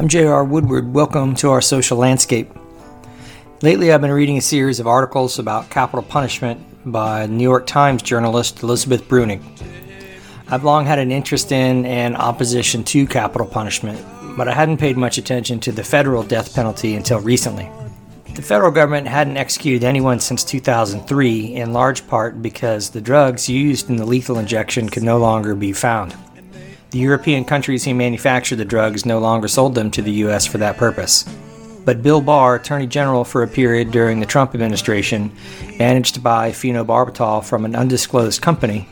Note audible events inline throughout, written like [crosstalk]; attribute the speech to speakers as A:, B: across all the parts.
A: I'm J.R. Woodward. Welcome to our social landscape. Lately, I've been reading a series of articles about capital punishment by New York Times journalist Elizabeth Bruenig. I've long had an interest in and opposition to capital punishment, but I hadn't paid much attention to the federal death penalty until recently. The federal government hadn't executed anyone since 2003, in large part because the drugs used in the lethal injection could no longer be found. The European countries who manufactured the drugs no longer sold them to the U.S. for that purpose. But Bill Barr, Attorney General for a period during the Trump administration, managed to buy phenobarbital from an undisclosed company,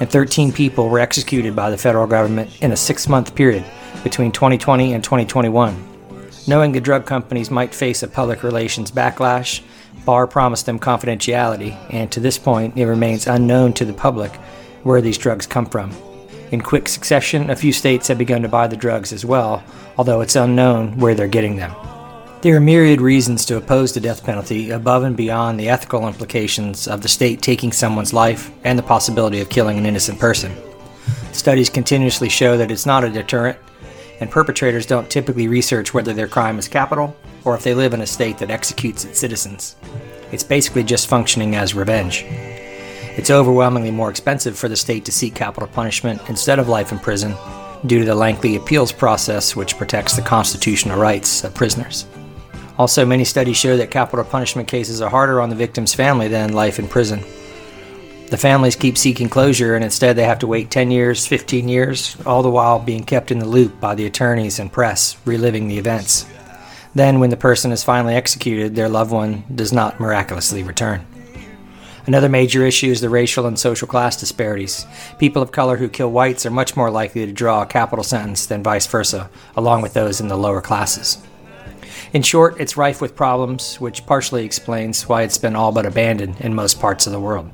A: and 13 people were executed by the federal government in a six month period between 2020 and 2021. Knowing the drug companies might face a public relations backlash, Barr promised them confidentiality, and to this point, it remains unknown to the public where these drugs come from. In quick succession, a few states have begun to buy the drugs as well, although it's unknown where they're getting them. There are myriad reasons to oppose the death penalty above and beyond the ethical implications of the state taking someone's life and the possibility of killing an innocent person. Studies continuously show that it's not a deterrent, and perpetrators don't typically research whether their crime is capital or if they live in a state that executes its citizens. It's basically just functioning as revenge. It's overwhelmingly more expensive for the state to seek capital punishment instead of life in prison due to the lengthy appeals process which protects the constitutional rights of prisoners. Also, many studies show that capital punishment cases are harder on the victim's family than life in prison. The families keep seeking closure and instead they have to wait 10 years, 15 years, all the while being kept in the loop by the attorneys and press, reliving the events. Then, when the person is finally executed, their loved one does not miraculously return. Another major issue is the racial and social class disparities. People of color who kill whites are much more likely to draw a capital sentence than vice versa, along with those in the lower classes. In short, it's rife with problems, which partially explains why it's been all but abandoned in most parts of the world.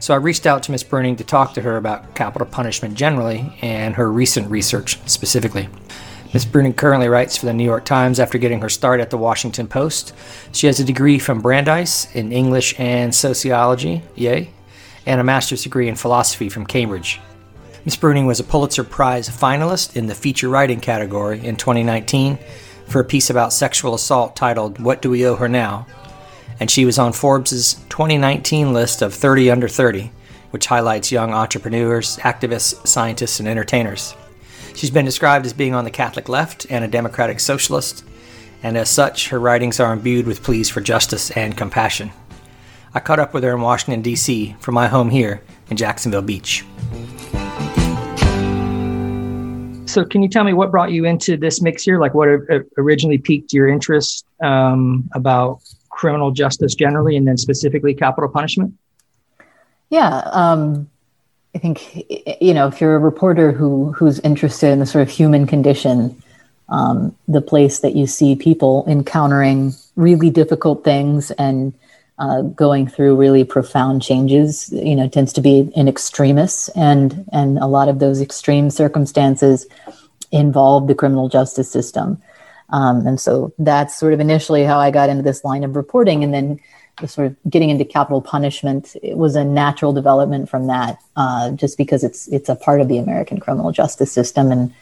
A: So I reached out to Ms. Bruenig to talk to her about capital punishment generally and her recent research specifically. Ms. Bruenig currently writes for the New York Times after getting her start at the Washington Post. She has a degree from Brandeis in English and Sociology, yay, and a master's degree in philosophy from Cambridge. Ms. Bruenig was a Pulitzer Prize finalist in the feature writing category in 2019 for a piece about sexual assault titled What Do We Owe Her Now? And she was on Forbes' 2019 list of 30 under 30, which highlights young entrepreneurs, activists, scientists, and entertainers. She's been described as being on the Catholic left and a democratic socialist, and as such, her writings are imbued with pleas for justice and compassion. I caught up with her in Washington, D.C., from my home here in Jacksonville Beach. So, can you tell me what brought you into this mix here? Like, what originally piqued your interest um, about criminal justice generally, and then specifically capital punishment?
B: Yeah, um, I think you know if you're a reporter who who's interested in the sort of human condition, um, the place that you see people encountering really difficult things and uh, going through really profound changes, you know, tends to be in extremis, and and a lot of those extreme circumstances involve the criminal justice system, um, and so that's sort of initially how I got into this line of reporting, and then the sort of getting into capital punishment it was a natural development from that uh, just because it's it's a part of the american criminal justice system and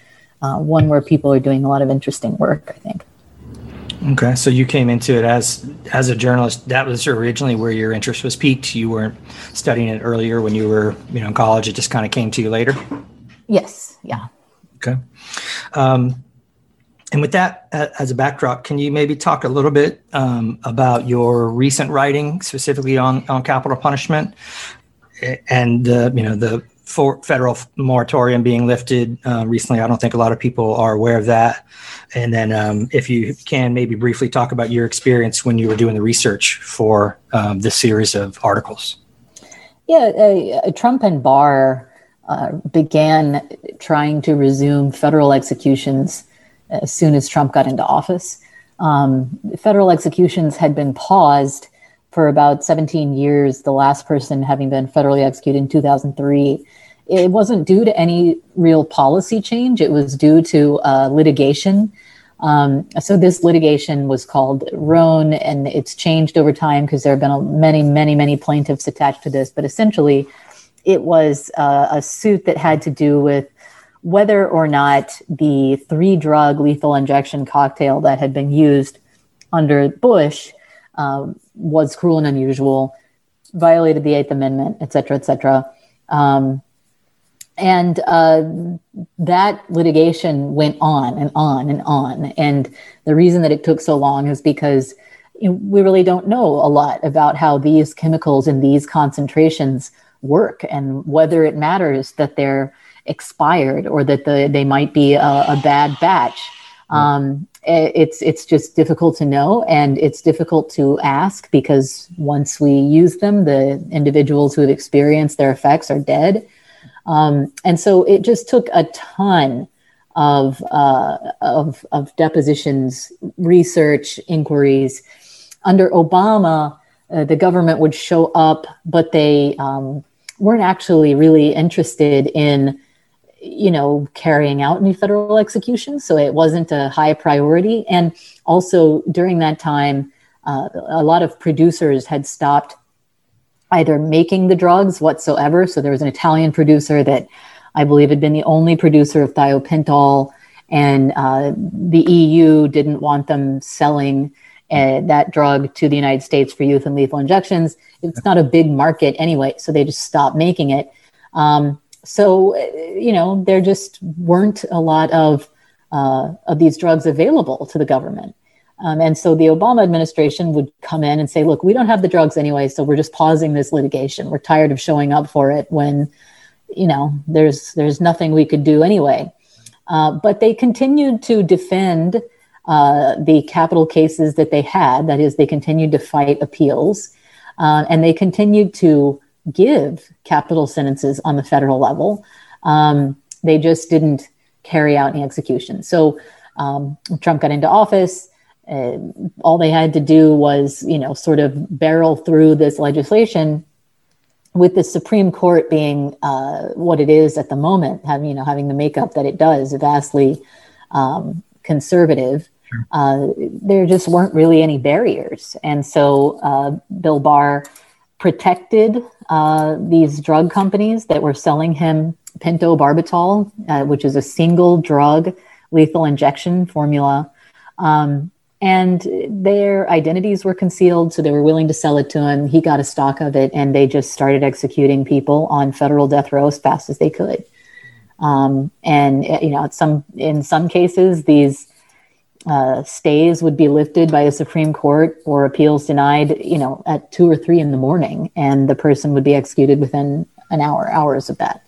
B: uh, one where people are doing a lot of interesting work i think.
A: Okay. So you came into it as as a journalist. That was originally where your interest was piqued you weren't studying it earlier when you were you know in college. It just kind of came to you later?
B: Yes. Yeah.
A: Okay. Um, and with that uh, as a backdrop, can you maybe talk a little bit um, about your recent writing, specifically on, on capital punishment, and uh, you know the federal moratorium being lifted uh, recently? I don't think a lot of people are aware of that. And then, um, if you can, maybe briefly talk about your experience when you were doing the research for um, this series of articles.
B: Yeah, uh, Trump and Barr uh, began trying to resume federal executions as soon as Trump got into office. Um, federal executions had been paused for about 17 years, the last person having been federally executed in 2003. It wasn't due to any real policy change, it was due to uh, litigation. Um, so this litigation was called Roane, and it's changed over time because there have been a, many, many, many plaintiffs attached to this. But essentially, it was uh, a suit that had to do with whether or not the three drug lethal injection cocktail that had been used under Bush um, was cruel and unusual, violated the Eighth Amendment, et cetera, et cetera. Um, and uh, that litigation went on and on and on. And the reason that it took so long is because we really don't know a lot about how these chemicals in these concentrations work and whether it matters that they're expired or that the, they might be a, a bad batch. Um, it's it's just difficult to know and it's difficult to ask because once we use them, the individuals who have experienced their effects are dead. Um, and so it just took a ton of, uh, of, of depositions, research, inquiries. Under Obama, uh, the government would show up, but they um, weren't actually really interested in, you know, carrying out any federal executions. So it wasn't a high priority. And also during that time, uh, a lot of producers had stopped either making the drugs whatsoever. So there was an Italian producer that I believe had been the only producer of thiopental, and uh, the EU didn't want them selling uh, that drug to the United States for youth and lethal injections. It's not a big market anyway, so they just stopped making it. Um, so, uh, you know, there just weren't a lot of uh, of these drugs available to the government. Um, and so the Obama administration would come in and say, look, we don't have the drugs anyway, so we're just pausing this litigation. We're tired of showing up for it when, you know, there's there's nothing we could do anyway. Uh, but they continued to defend uh, the capital cases that they had. That is, they continued to fight appeals, uh, and they continued to give capital sentences on the federal level. Um, they just didn't carry out any execution. So um, Trump got into office uh, all they had to do was, you know, sort of barrel through this legislation with the Supreme Court being uh, what it is at the moment, having you know having the makeup that it does, vastly um, conservative. Sure. Uh, there just weren't really any barriers, and so uh, Bill Barr protected uh, these drug companies that were selling him pentobarbital, uh, which is a single drug lethal injection formula. Um, and their identities were concealed so they were willing to sell it to him he got a stock of it and they just started executing people on federal death row as fast as they could um, and you know some in some cases these uh, stays would be lifted by the supreme court or appeals denied you know at two or three in the morning and the person would be executed within an hour hours of that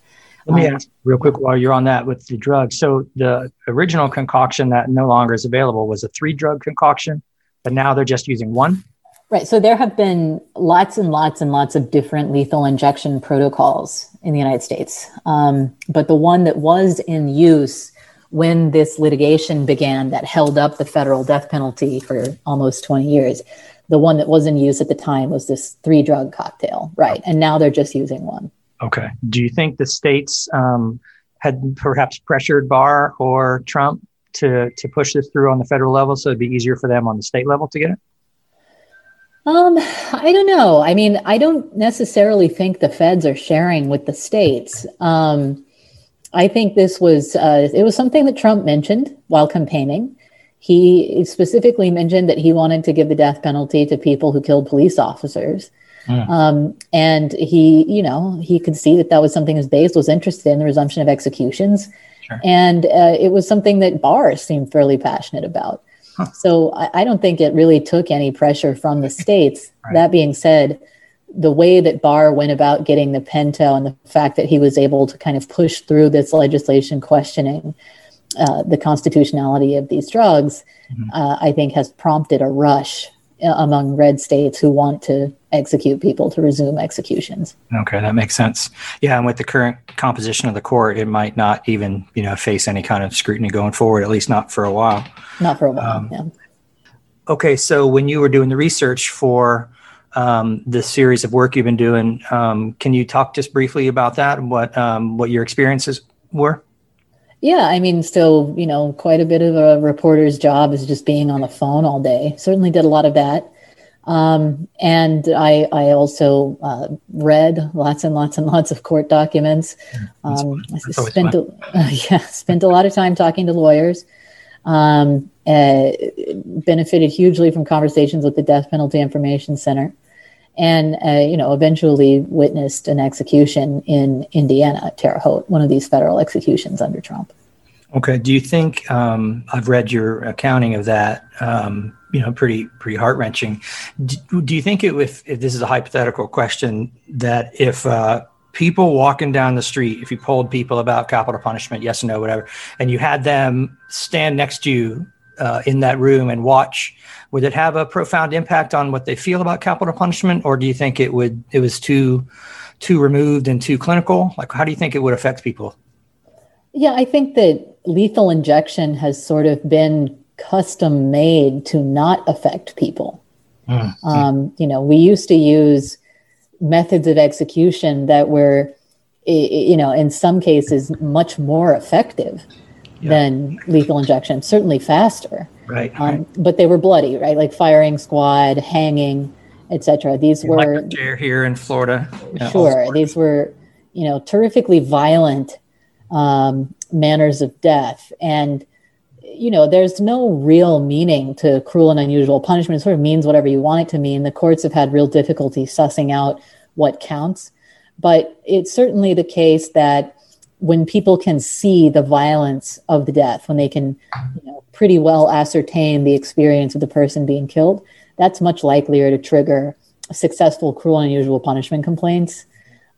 A: let me ask real quick while you're on that with the drug. So the original concoction that no longer is available was a three drug concoction, but now they're just using one.
B: Right. So there have been lots and lots and lots of different lethal injection protocols in the United States. Um, but the one that was in use when this litigation began that held up the federal death penalty for almost 20 years, the one that was in use at the time was this three drug cocktail. Right. And now they're just using one.
A: Okay. Do you think the states um, had perhaps pressured Barr or Trump to to push this through on the federal level, so it'd be easier for them on the state level to get it?
B: Um, I don't know. I mean, I don't necessarily think the feds are sharing with the states. Um, I think this was uh, it was something that Trump mentioned while campaigning. He specifically mentioned that he wanted to give the death penalty to people who killed police officers. Mm. Um, and he, you know, he could see that that was something his base was interested in the resumption of executions. Sure. And uh, it was something that Barr seemed fairly passionate about. Huh. So I, I, don't think it really took any pressure from the [laughs] states. right. That being said, the way that Barr went about getting the Pento and the fact that he was able to kind of push through this legislation questioning uh, the constitutionality of these drugs, mm-hmm. uh, I think has prompted a rush uh, among red states who want to execute people to resume executions.
A: Okay, that makes sense. Yeah, and with the current composition of the court, it might not even you know face any kind of scrutiny going forward, at least not for a while.
B: Not for a while. Um, yeah.
A: Okay, so when you were doing the research for um, the series of work you've been doing, um, can you talk just briefly about that? What um, what your experiences were?
B: Yeah, I mean, still, you know, quite a bit of a reporter's job is just being on the phone all day. Certainly did a lot of that. Um, and I, I also uh, read lots and lots and lots of court documents. Um, spent, a, uh, [laughs] yeah, spent a lot of time talking to lawyers. Um, uh, benefited hugely from conversations with the Death Penalty Information Center, and uh, you know, eventually witnessed an execution in Indiana, Terre Haute, one of these federal executions under Trump.
A: Okay. Do you think um, I've read your accounting of that? Um, you know, pretty pretty heart wrenching. Do, do, you think it, if if this is a hypothetical question, that if uh, people walking down the street, if you polled people about capital punishment, yes or no, whatever, and you had them stand next to you uh, in that room and watch, would it have a profound impact on what they feel about capital punishment, or do you think it would it was too too removed and too clinical? Like, how do you think it would affect people?
B: Yeah, I think that lethal injection has sort of been custom made to not affect people. Mm-hmm. Um, you know, we used to use methods of execution that were, you know, in some cases much more effective yeah. than lethal injection, certainly faster.
A: Right, um, right.
B: But they were bloody, right? Like firing squad, hanging, etc. These were
A: chair here in Florida.
B: sure, these were, you know, terrifically violent um, manners of death, and you know, there's no real meaning to cruel and unusual punishment. It sort of means whatever you want it to mean. The courts have had real difficulty sussing out what counts. But it's certainly the case that when people can see the violence of the death, when they can you know, pretty well ascertain the experience of the person being killed, that's much likelier to trigger successful cruel and unusual punishment complaints.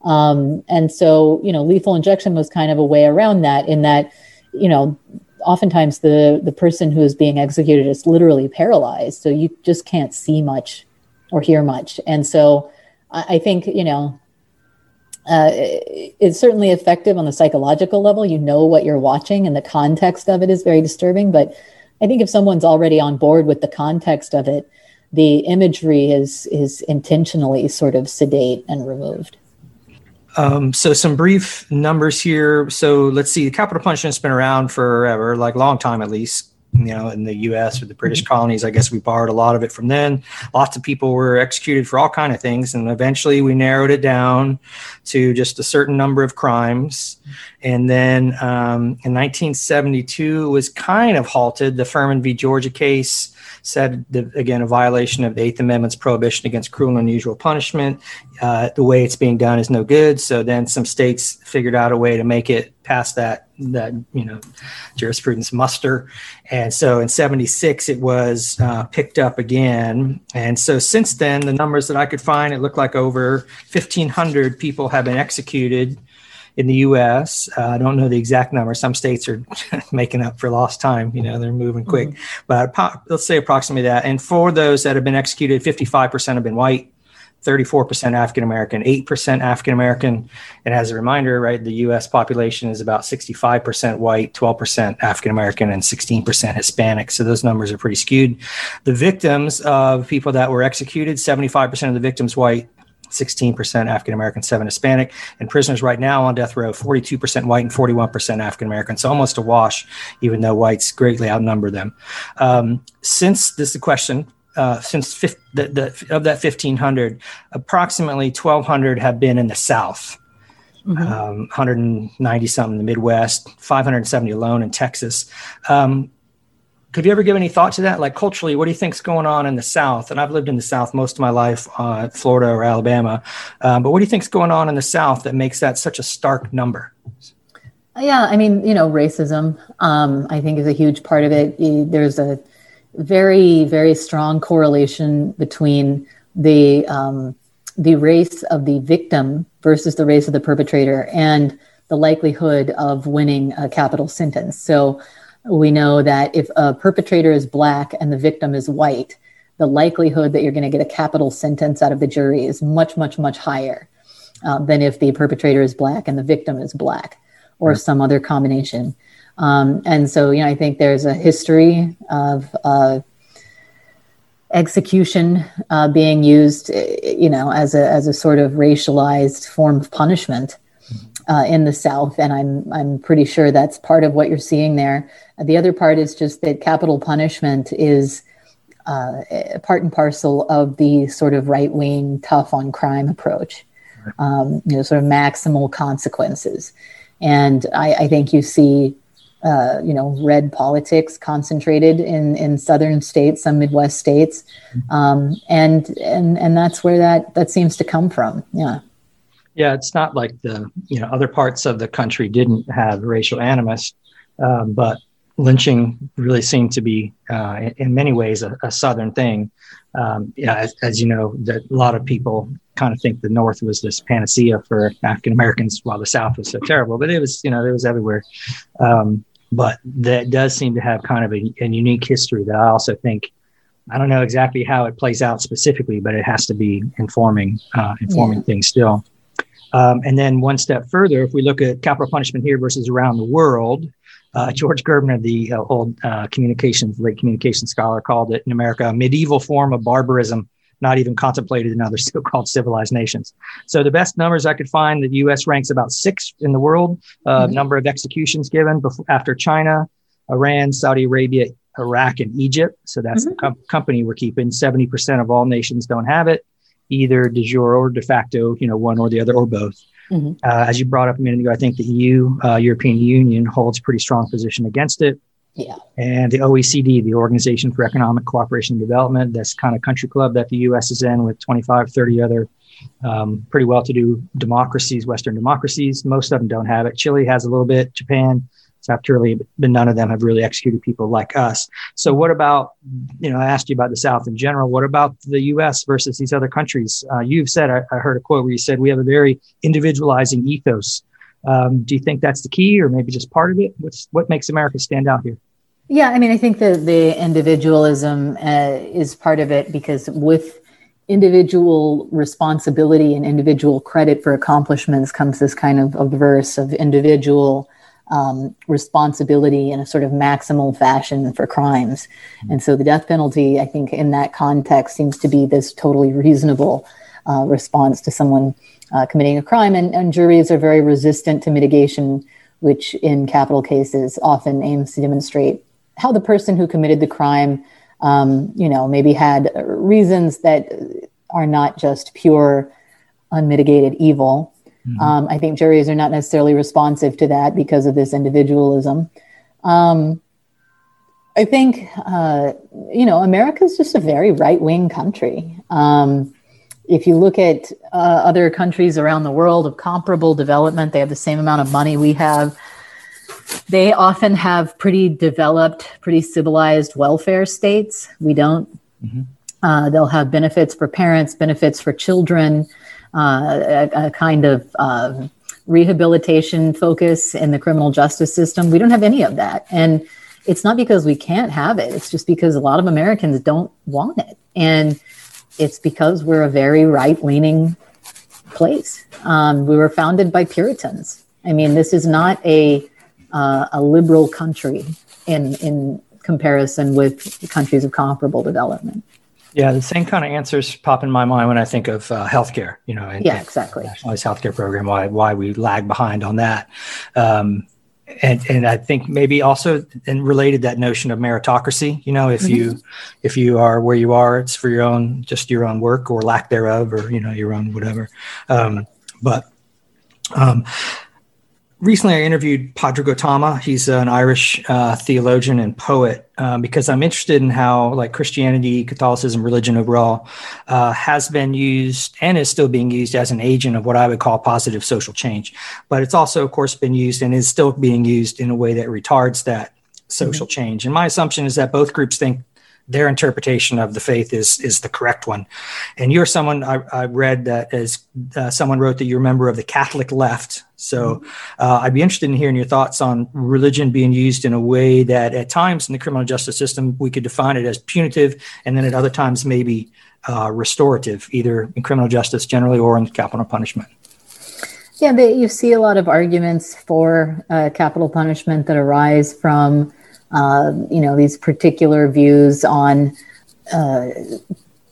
B: Um, and so, you know, lethal injection was kind of a way around that in that, you know, oftentimes the, the person who is being executed is literally paralyzed. So you just can't see much or hear much. And so I, think, you know, uh, it's certainly effective on the psychological level. You know what you're watching, and the context of it is very disturbing. But I think if someone's already on board with the context of it, the imagery is is intentionally sort of sedate and removed.
A: Um, so some brief numbers here. So let's see, the capital punishment's been around forever, like long time at least you know, in the U.S. or the British mm-hmm. colonies. I guess we borrowed a lot of it from then. Lots of people were executed for all kind of things, and eventually we narrowed it down to just a certain number of crimes. And then um, in 1972, it was kind of halted. The Furman v. Georgia case said that, again a violation of the Eighth Amendment's prohibition against cruel and unusual punishment. Uh, the way it's being done is no good. So then some states figured out a way to make it past that that you know jurisprudence muster, and so in '76 it was uh, picked up again. And so since then, the numbers that I could find, it looked like over 1,500 people have been executed in the U.S. Uh, I don't know the exact number. Some states are [laughs] making up for lost time. You know, they're moving quick. Mm-hmm. But po- let's say approximately that. And for those that have been executed, 55% have been white, 34% African American, 8% African American. And as a reminder, right, the US population is about 65% white, 12% African American, and 16% Hispanic. So those numbers are pretty skewed. The victims of people that were executed, 75% of the victims white, 16% African American, 7 Hispanic, and prisoners right now on death row, 42% white and 41% African American. So almost a wash, even though whites greatly outnumber them. Um, since this is a question, uh, since 50, the, the, of that 1,500, approximately 1,200 have been in the South. Mm-hmm. Um, 190 something in the Midwest, 570 alone in Texas. Um, have you ever given any thought to that? Like culturally, what do you think's going on in the South? And I've lived in the South most of my life, uh, Florida or Alabama. Um, but what do you think's going on in the South that makes that such a stark number?
B: Yeah, I mean, you know, racism. Um, I think is a huge part of it. There's a very, very strong correlation between the um, the race of the victim versus the race of the perpetrator and the likelihood of winning a capital sentence. So we know that if a perpetrator is black and the victim is white, the likelihood that you're going to get a capital sentence out of the jury is much, much, much higher um, than if the perpetrator is black and the victim is black or right. some other combination. Um, and so, you know, I think there's a history of uh, execution uh, being used, you know, as a as a sort of racialized form of punishment uh, in the South, and I'm I'm pretty sure that's part of what you're seeing there. The other part is just that capital punishment is uh, part and parcel of the sort of right wing, tough on crime approach. Um, you know, sort of maximal consequences. And I, I think you see, uh, you know, red politics concentrated in, in southern states, some Midwest states, um, and and and that's where that that seems to come from. Yeah.
A: Yeah, it's not like the you know other parts of the country didn't have racial animus, um, but lynching really seemed to be, uh, in, in, many ways, a, a southern thing. Um, yeah, as, as, you know, that a lot of people kind of think the North was this panacea for African Americans, while the South was so terrible. But it was, you know, it was everywhere. Um, but that does seem to have kind of a, a, unique history that I also think. I don't know exactly how it plays out specifically, but it has to be informing uh, informing yeah. things still. Um, and then one step further, if we look at capital punishment here versus around the world, uh, George Gerbner, the uh, old uh, communications, late communication scholar, called it in America a medieval form of barbarism, not even contemplated in other [laughs] so-called civilized nations. So the best numbers I could find, the U.S. ranks about sixth in the world, uh, mm-hmm. number of executions given before, after China, Iran, Saudi Arabia, Iraq, and Egypt. So that's mm-hmm. the com- company we're keeping. Seventy percent of all nations don't have it, either de jure or de facto. You know, one or the other or both. Mm-hmm. Uh, as you brought up a minute ago, I think the EU, uh, European Union, holds pretty strong position against it.
B: Yeah.
A: And the OECD, the Organization for Economic Cooperation and Development, that's kind of country club that the US is in with 25, 30 other um, pretty well to do democracies, Western democracies. Most of them don't have it. Chile has a little bit, Japan, Afterly, but none of them have really executed people like us. So, what about, you know, I asked you about the South in general. What about the US versus these other countries? Uh, you've said, I, I, heard a quote where you said, we have a very individualizing ethos. Um, do you think that's the key or maybe just part of it? What's, what makes America stand out here?
B: Yeah, I mean, I think that the individualism uh, is part of it because with individual responsibility and individual credit for accomplishments comes this kind of, of verse of individual um, responsibility in a sort of maximal fashion for crimes. And so the death penalty, I think, in that context, seems to be this totally reasonable uh, response to someone uh, committing a crime. And, and, juries are very resistant to mitigation, which in capital cases often aims to demonstrate how the person who committed the crime, um, you know, maybe had reasons that are not just pure unmitigated evil Mm-hmm. Um, I think juries are not necessarily responsive to that because of this individualism. Um, I think, uh, you know, America is just a very right wing country. Um, if you look at uh, other countries around the world of comparable development, they have the same amount of money we have. They often have pretty developed, pretty civilized welfare states. We don't. Mm-hmm. Uh, they'll have benefits for parents, benefits for children uh, a, a, kind of um, rehabilitation focus in the criminal justice system. We don't have any of that. And it's not because we can't have it, it's just because a lot of Americans don't want it. And it's because we're a very right leaning place. Um, we were founded by Puritans. I mean, this is not a, uh, a liberal country in, in comparison with countries of comparable development.
A: Yeah, the same kind of answers pop in my mind when I think of uh, healthcare. You know,
B: yeah, exactly.
A: Nationalized healthcare program. Why why we lag behind on that, um, and and I think maybe also and related that notion of meritocracy. You know, if mm-hmm. you if you are where you are, it's for your own just your own work or lack thereof, or you know your own whatever. Um, but um, recently I interviewed Pádraig Ó Tuama. He's an Irish uh, theologian and poet um, because I'm interested in how like Christianity, Catholicism, religion overall uh, has been used and is still being used as an agent of what I would call positive social change. But it's also, of course, been used and is still being used in a way that retards that social mm-hmm. change. And my assumption is that both groups think their interpretation of the faith is is the correct one. And you're someone I, I read that as uh, someone wrote that you're a member of the Catholic left. So uh, I'd be interested in hearing your thoughts on religion being used in a way that at times in the criminal justice system we could define it as punitive, and then at other times maybe uh, restorative, either in criminal justice generally or in capital punishment.
B: Yeah, they, you see a lot of arguments for uh, capital punishment that arise from uh, you know these particular views on uh,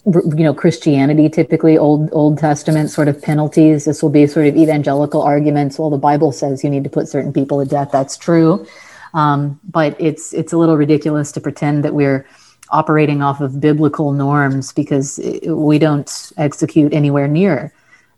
B: you know Christianity, typically Old Old Testament sort of penalties. This will be sort of evangelical arguments. Well, the Bible says you need to put certain people to death. That's true, um, but it's it's a little ridiculous to pretend that we're operating off of biblical norms because we don't execute anywhere near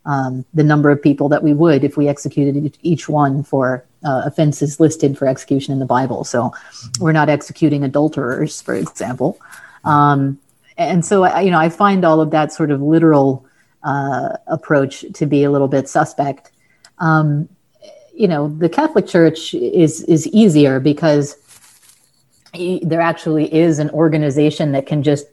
B: um, the number of people that we would if we executed each one for uh, offenses listed for execution in the Bible. So we're not executing adulterers, for example. Um, and so, you know, I find all of that sort of literal uh, approach to be a little bit suspect. Um, you know, the Catholic Church is is easier because there actually is an organization that can just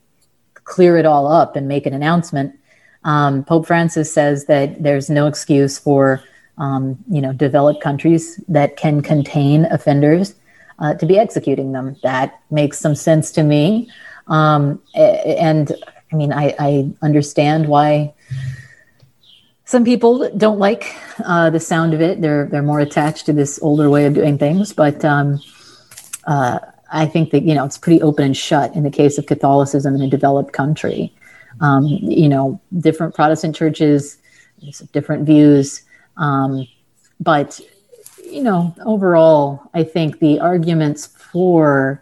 B: clear it all up and make an announcement. Um, Pope Francis says that there's no excuse for um, you know developed countries that can contain offenders uh, to be executing them. That makes some sense to me, um, and I mean I, I, understand why some people don't like uh, the sound of it. They're they're more attached to this older way of doing things, but um, uh, I think that you know it's pretty open and shut in the case of Catholicism in a developed country. Um, you know, different Protestant churches, different views, um, but you know, overall, I think the arguments for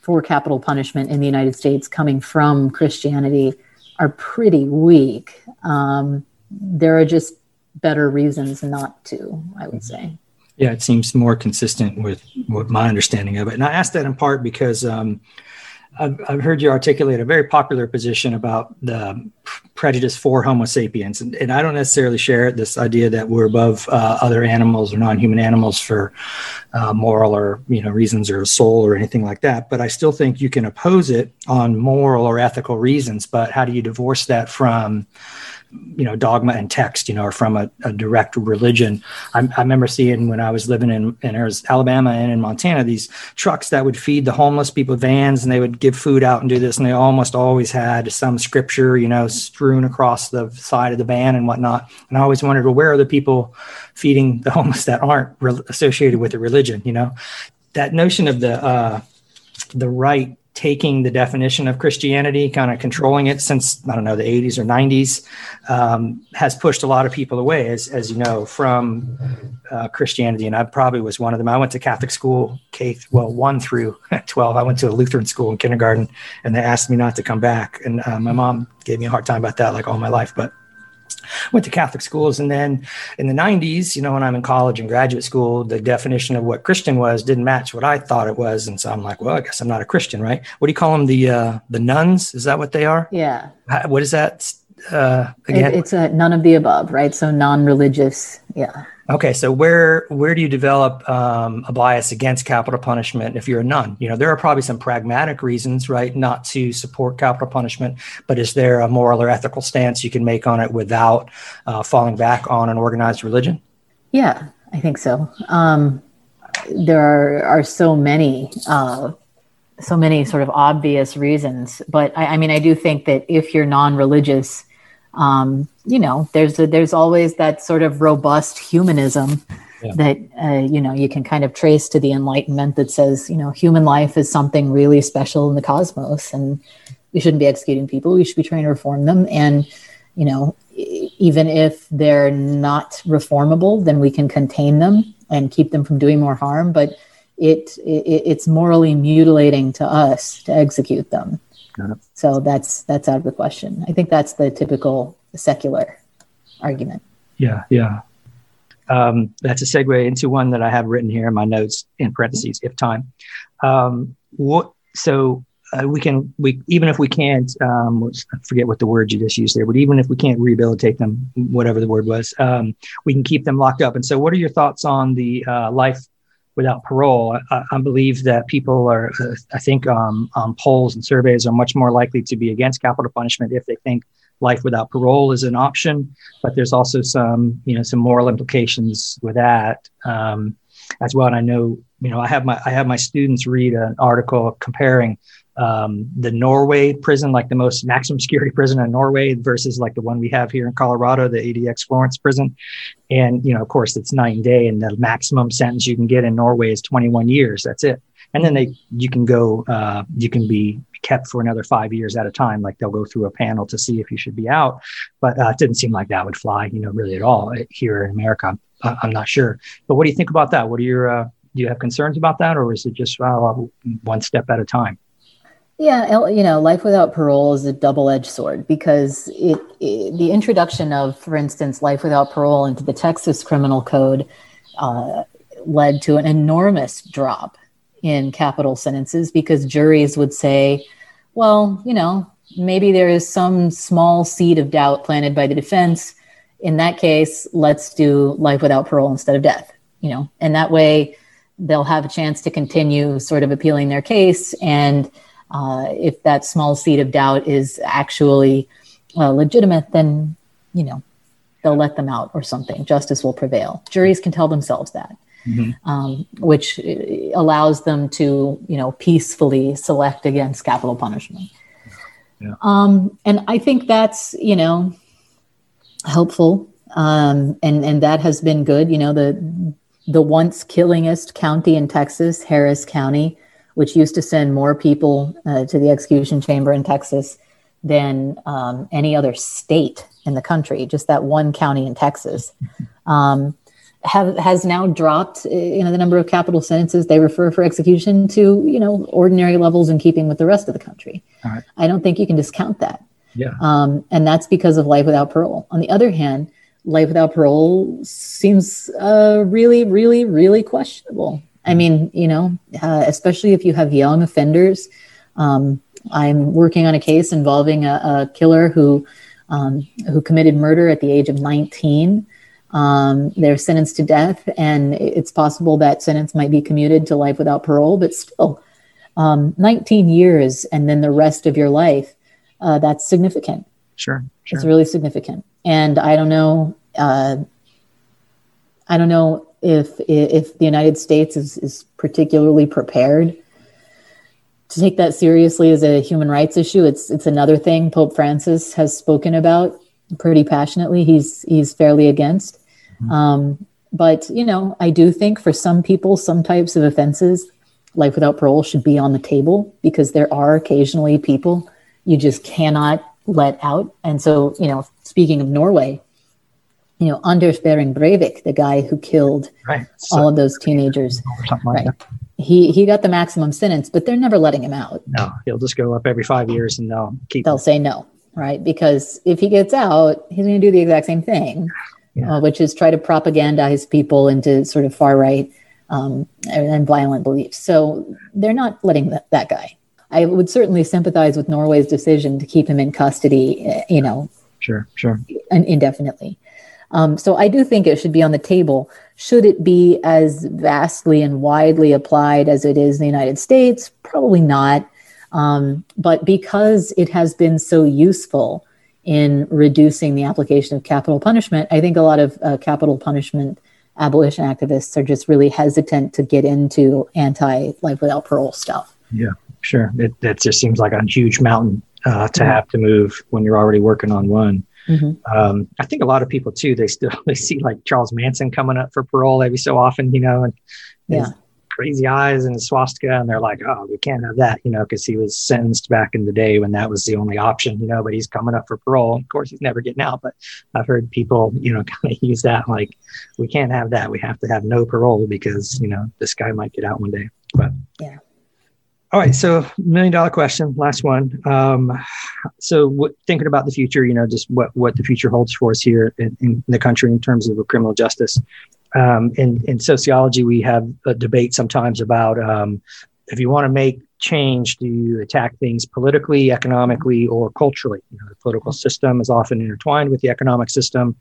B: for capital punishment in the United States coming from Christianity are pretty weak. Um, there are just better reasons not to, I would say.
A: Yeah, it seems more consistent with, with my understanding of it. And I asked that in part because um, I've, I've, heard you articulate a very popular position about the prejudice for Homo sapiens. And, and I don't necessarily share this idea that we're above uh, other animals or non human animals for uh, moral or you know reasons or soul or anything like that. But I still think you can oppose it on moral or ethical reasons. But how do you divorce that from you know dogma and text you know or from a, a direct religion. I, I, remember seeing when i was living in, in alabama and in montana these trucks that would feed the homeless people vans and they would give food out and do this and they almost always had some scripture you know strewn across the side of the van and whatnot. And i always wondered well where are the people feeding the homeless that aren't re- associated with the religion you know? That notion of the uh the right taking the definition of Christianity, kind of controlling it since I don't know the 80s or 90s, um, has pushed a lot of people away, as as you know, from uh, Christianity. And I probably was one of them. I went to Catholic school, K well one through [laughs] 12. I went to a Lutheran school in kindergarten, and they asked me not to come back. And uh, my mom gave me a hard time about that, like all my life, but went to Catholic schools. And then in the 90s, you know, when I'm in college and graduate school, the definition of what Christian was didn't match what I thought it was. And so I'm like, well, I guess I'm not a Christian, right? What do you call them? The uh, the nones? Is that what they are?
B: Yeah.
A: What is that? Uh,
B: again? It, it's a, none of the above, right? So non-religious. Yeah.
A: Okay, so where where do you develop um, a bias against capital punishment if you're a none? You know, there are probably some pragmatic reasons, right, not to support capital punishment. But is there a moral or ethical stance you can make on it without uh, falling back on an organized religion?
B: Yeah, I think so. Um, there are are so many. Uh, so many sort of obvious reasons, but I, I mean, I do think that if you're non-religious, um, you know, there's a, there's always that sort of robust humanism yeah. that uh, you know you can kind of trace to the Enlightenment that says you know human life is something really special in the cosmos, and we shouldn't be executing people. We should be trying to reform them, and you know, even if they're not reformable, then we can contain them and keep them from doing more harm. But it, it it's morally mutilating to us to execute them. So that's that's out of the question. I think that's the typical secular argument.
A: Yeah, yeah. Um, that's a segue into one that I have written here in my notes in parentheses, if time. Um, what? So uh, we can we even if we can't um, I forget what the word you just used there, but even if we can't rehabilitate them, whatever the word was, um, we can keep them locked up. And so, what are your thoughts on the uh, life without parole. I, I believe that people are, I think, um, um, polls and surveys are much more likely to be against capital punishment if they think life without parole is an option. But there's also some, you know, some moral implications with that um, as well. And I know, you know, I have my I have my students read an article comparing um, the Norway prison, like the most maximum security prison in Norway, versus like the one we have here in Colorado, the ADX Florence prison. And you know, of course, it's nine day, and the maximum sentence you can get in Norway is 21 years. That's it. And then they, you can go, uh, you can be kept for another five years at a time. Like they'll go through a panel to see if you should be out. But uh, it didn't seem like that would fly, you know, really at all uh, here in America. I'm, I'm not sure. But what do you think about that? What are your, uh, do you have concerns about that, or is it just uh, one step at a time?
B: Yeah, you know, life without parole is a double-edged sword because it, it, the introduction of, for instance, life without parole into the Texas criminal code uh, led to an enormous drop in capital sentences because juries would say, well, you know, maybe there is some small seed of doubt planted by the defense. In that case, let's do life without parole instead of death, you know, and that way they'll have a chance to continue sort of appealing their case and uh, if that small seed of doubt is actually uh, legitimate, then you know they'll let them out or something. Justice will prevail. Juries can tell themselves that, mm-hmm. um, which uh, allows them to you know peacefully select against capital punishment. Yeah. Um, and I think that's you know helpful, um, and and that has been good. You know the the once killingest county in Texas, Harris County which used to send more people uh, to the execution chamber in Texas than um, any other state in the country, just that one county in Texas, [laughs] um, have, has now dropped uh, you know, the number of capital sentences they refer for execution to you know, ordinary levels in keeping with the rest of the country. Right. I don't think you can discount that.
A: Yeah.
B: Um, and that's because of life without parole. On the other hand, life without parole seems uh, really, really, really questionable. I mean, you know, uh, especially if you have young offenders. Um, I'm working on a case involving a, a killer who um, who committed murder at the age of 19. Um, they're sentenced to death, and it's possible that sentence might be commuted to life without parole. But still, um, 19 years and then the rest of your life, uh, that's significant.
A: Sure,
B: sure, it's really significant. And I don't know. Uh, I don't know if if the United States is, is particularly prepared to take that seriously as a human rights issue. It's it's another thing Pope Francis has spoken about pretty passionately. He's he's fairly against. Mm-hmm. Um, but you know, I do think for some people, some types of offenses, life without parole should be on the table because there are occasionally people you just cannot let out. And so, you know, speaking of Norway, you know, Anders Behring Breivik, the guy who killed right. so, all of those teenagers. Like right. He he got the maximum sentence, but they're never letting him out.
A: No, he'll just go up every five years and they'll keep.
B: They'll him. say no, right? Because if he gets out, he's going to do the exact same thing, yeah. uh, which is try to propagandize people into sort of far right um, and violent beliefs. So they're not letting that, that guy. I would certainly sympathize with Norway's decision to keep him in custody. Eh, you know,
A: sure, sure,
B: indefinitely. Um, so I do think it should be on the table. Should it be as vastly and widely applied as it is in the United States? Probably not. Um, but because it has been so useful in reducing the application of capital punishment, I think a lot of uh, capital punishment abolition activists are just really hesitant to get into anti life without parole stuff.
A: Yeah, sure. It, that just seems like a huge mountain uh, to mm-hmm. have to move when you're already working on one. Mm-hmm. Um, I think a lot of people too, they still [laughs] they see like Charles Manson coming up for parole every so often, you know, and
B: yeah.
A: crazy eyes and swastika, and they're like, oh, we can't have that, you know, because he was sentenced back in the day when that was the only option, you know. But he's coming up for parole. Of course, he's never getting out. But I've heard people, you know, [laughs] kind of use that like, we can't have that. We have to have no parole because you know this guy might get out one day. But
B: yeah.
A: All right, so million dollar question, last one. Um, so, what, thinking about the future, you know, just what what the future holds for us here in, in the country in terms of criminal justice. Um, in in sociology, we have a debate sometimes about um, if you want to make change, do you attack things politically, economically, or culturally? You know, the political system is often intertwined with the economic system.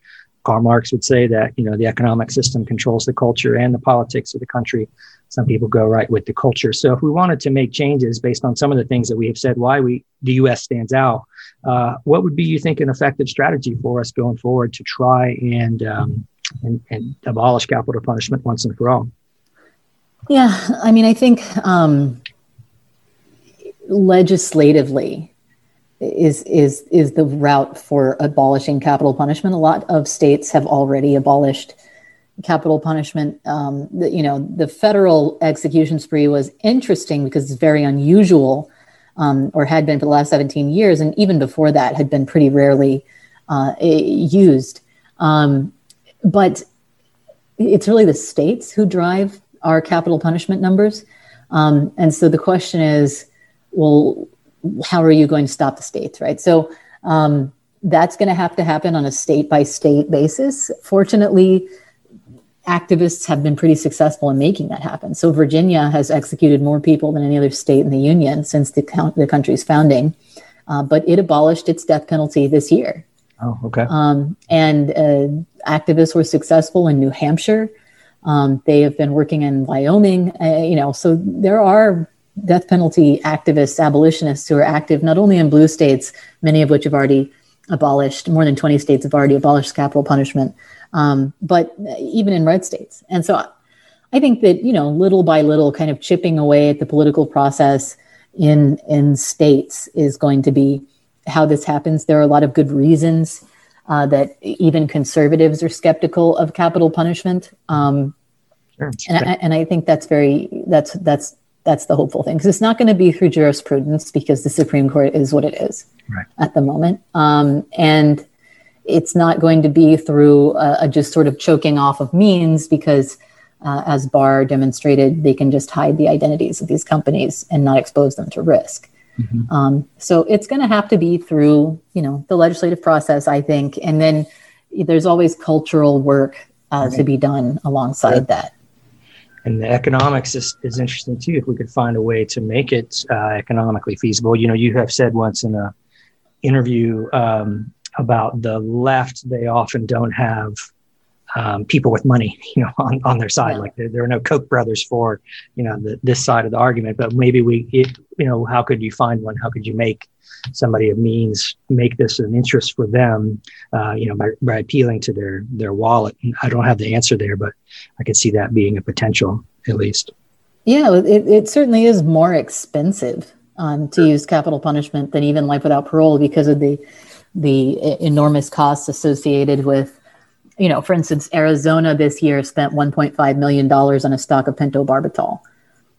A: Karl Marx would say that you know the economic system controls the culture and the politics of the country. Some people go right with the culture. So if we wanted to make changes based on some of the things that we have said, why we the U.S. stands out, uh, what would be you think an effective strategy for us going forward to try and um, and, and, abolish capital punishment once and for all?
B: Yeah, I mean, I think um, legislatively is is is the route for abolishing capital punishment. A lot of states have already abolished capital punishment. Um, the, you know, the federal execution spree was interesting because it's very unusual, um, or had been for the last 17 years, and even before that had been pretty rarely uh, used. Um, but it's really the states who drive our capital punishment numbers, um, and so the question is, well, how are you going to stop the states, right? So um, that's going to have to happen on a state by state basis. Fortunately, activists have been pretty successful in making that happen. So Virginia has executed more people than any other state in the union since the, count, the country's founding, uh, but it abolished its death penalty this year.
A: Oh, okay.
B: Um, and uh, activists were successful in New Hampshire. Um, they have been working in Wyoming. Uh, you know, so there are death penalty activists, abolitionists who are active not only in blue states, many of which have already abolished, more than 20 states have already abolished capital punishment, um, but even in red states. And so I think that, you know, little by little, kind of chipping away at the political process in, in states is going to be how this happens. There are a lot of good reasons uh, that even conservatives are skeptical of capital punishment. Um, sure. and, I, and I think that's very, that's, that's, that's the hopeful thing because it's not going to be through jurisprudence because the Supreme Court is what it is right. at the moment. Um, and it's not going to be through a, a, just sort of choking off of means because, uh, as Barr demonstrated, they can just hide the identities of these companies and not expose them to risk. Mm-hmm. Um, so it's going to have to be through, you know, the legislative process, I think, and then there's always cultural work uh, right. to be done alongside that
A: and the economics is, is interesting too if we could find a way to make it uh, economically feasible. You know you have said once in a interview um, about the left they often don't have um, people with money [laughs] you know on, on their side yeah. like there, there, are no koch brothers for you know the, this side of the argument but maybe we it, you know how could you find one how could you make somebody of means make this an interest for them, uh, you know, by, by appealing to their their wallet. I don't have the answer there, but I could see that being a potential at least.
B: Yeah, it, it certainly is more expensive um, to use capital punishment than even life without parole because of the the enormous costs associated with you know, for instance, Arizona this year spent 1.5 million dollars on a stock of pentobarbital.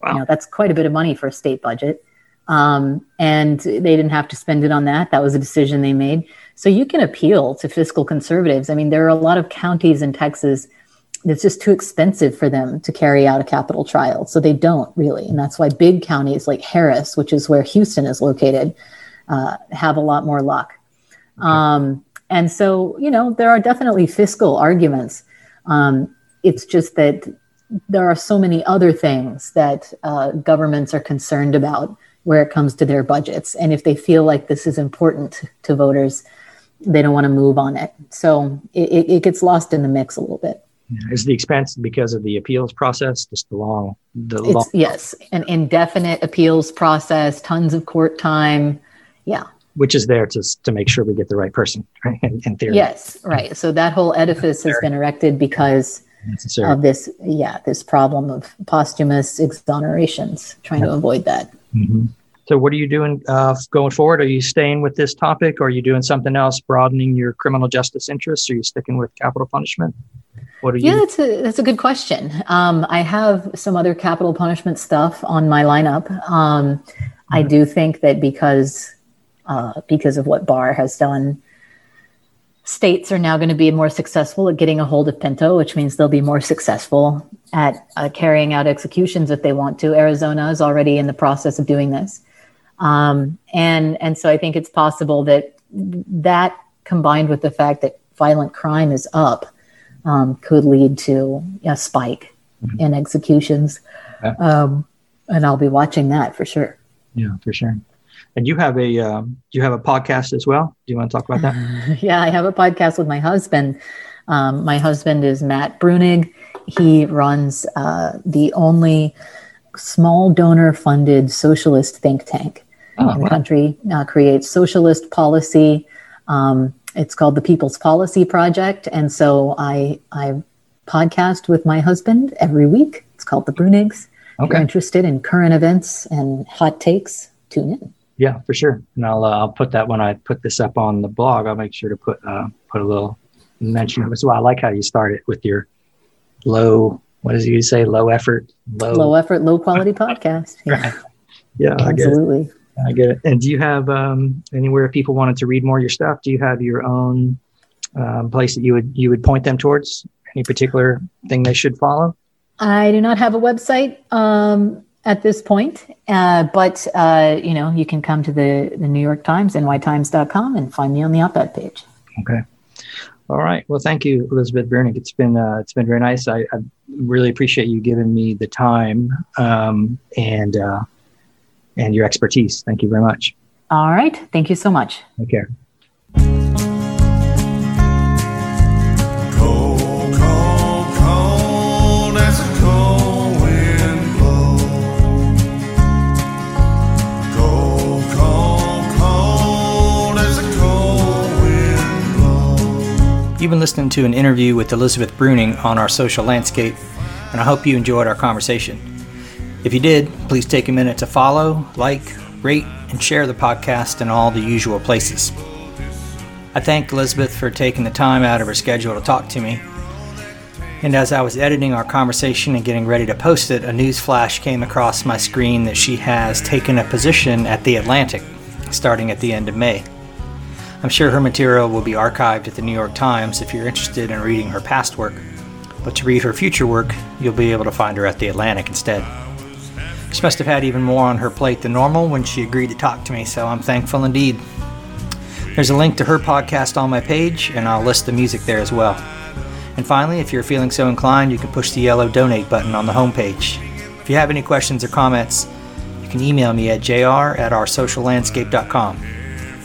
B: Wow. You know, that's quite a bit of money for a state budget. Um, and they didn't have to spend it on that. That was a decision they made. So you can appeal to fiscal conservatives. I mean, there are a lot of counties in Texas it's just too expensive for them to carry out a capital trial. So they don't really. And that's why big counties like Harris, which is where Houston is located, uh, have a lot more luck. Okay. Um, and so, you know, there are definitely fiscal arguments. Um, it's just that there are so many other things that uh, governments are concerned about where it comes to their budgets. And if they feel like this is important to voters, they don't want to move on it. So it, it gets lost in the mix a little bit.
A: Is the expense because of the appeals process, just the long, the long?
B: yes, an indefinite appeals process, tons of court time. Yeah.
A: Which is there to, to make sure we get the right person, right? In, in theory.
B: Yes, right. So that whole edifice has been erected because Necessary. of this, yeah, this problem of posthumous exonerations, trying yeah. to avoid that.
A: Mm-hmm. So, what are you doing uh, going forward? Are you staying with this topic, or are you doing something else, broadening your criminal justice interests? Are you sticking with capital punishment?
B: What are yeah, you? that's a that's a good question. Um, I have some other capital punishment stuff on my lineup. Um, mm-hmm. I do think that because uh, because of what Barr has done, states are now going to be more successful at getting a hold of pento, which means they'll be more successful at uh, carrying out executions if they want to. Arizona is already in the process of doing this. Um, and, and so I think it's possible that that combined with the fact that violent crime is up um, could lead to a spike mm-hmm. in executions. Yeah. Um, and I'll be watching that for sure.
A: Yeah, for sure. And you have a um, you have a podcast as well. Do you want to talk about that? [laughs]
B: yeah, I have a podcast with my husband. Um, my husband is Matt Bruenig. He runs uh, the only small donor funded socialist think tank oh, in the wow. country. Uh, creates socialist policy. Um, it's called the People's Policy Project, and so I I podcast with my husband every week. It's called the Bruenigs. Okay. If you're interested in current events and hot takes, tune in.
A: Yeah, for sure. And I'll uh, I'll put that when I put this up on the blog. I'll make sure to put uh, put a little mention of it as well. I like how you start it with your low. What does you say? Low effort,
B: low low effort, low quality podcast. [laughs]
A: Yeah, yeah, absolutely. I get it. And do you have um, anywhere people wanted to read more of your stuff? Do you have your own um, place that you would you would point them towards? Any particular thing they should follow?
B: I do not have a website. Um, at this point, uh, but uh, you know you can come to the the New York Times, nytimes.com, and find me on the op-ed page.
A: Okay. All right. Well, thank you, Elizabeth Bruenig. It's been uh, it's been very nice. I, I, really appreciate you giving me the time um, and uh, and your expertise. Thank you very much.
B: All right. Thank you so much.
A: Take care. You've been listening to an interview with Elizabeth Bruenig on our social landscape, and I hope you enjoyed our conversation. If you did, please take a minute to follow, like, rate, and share the podcast in all the usual places. I thank Elizabeth for taking the time out of her schedule to talk to me. And as I was editing our conversation and getting ready to post it, a news flash came across my screen that she has taken a position at The Atlantic starting at the end of May. I'm sure her material will be archived at the New York Times if you're interested in reading her past work, but to read her future work, you'll be able to find her at The Atlantic instead. She must have had even more on her plate than normal when she agreed to talk to me, so I'm thankful indeed. There's a link to her podcast on my page, and I'll list the music there as well. And finally, if you're feeling so inclined, you can push the yellow donate button on the homepage. If you have any questions or comments, you can email me at jr at oursociallandscape.com.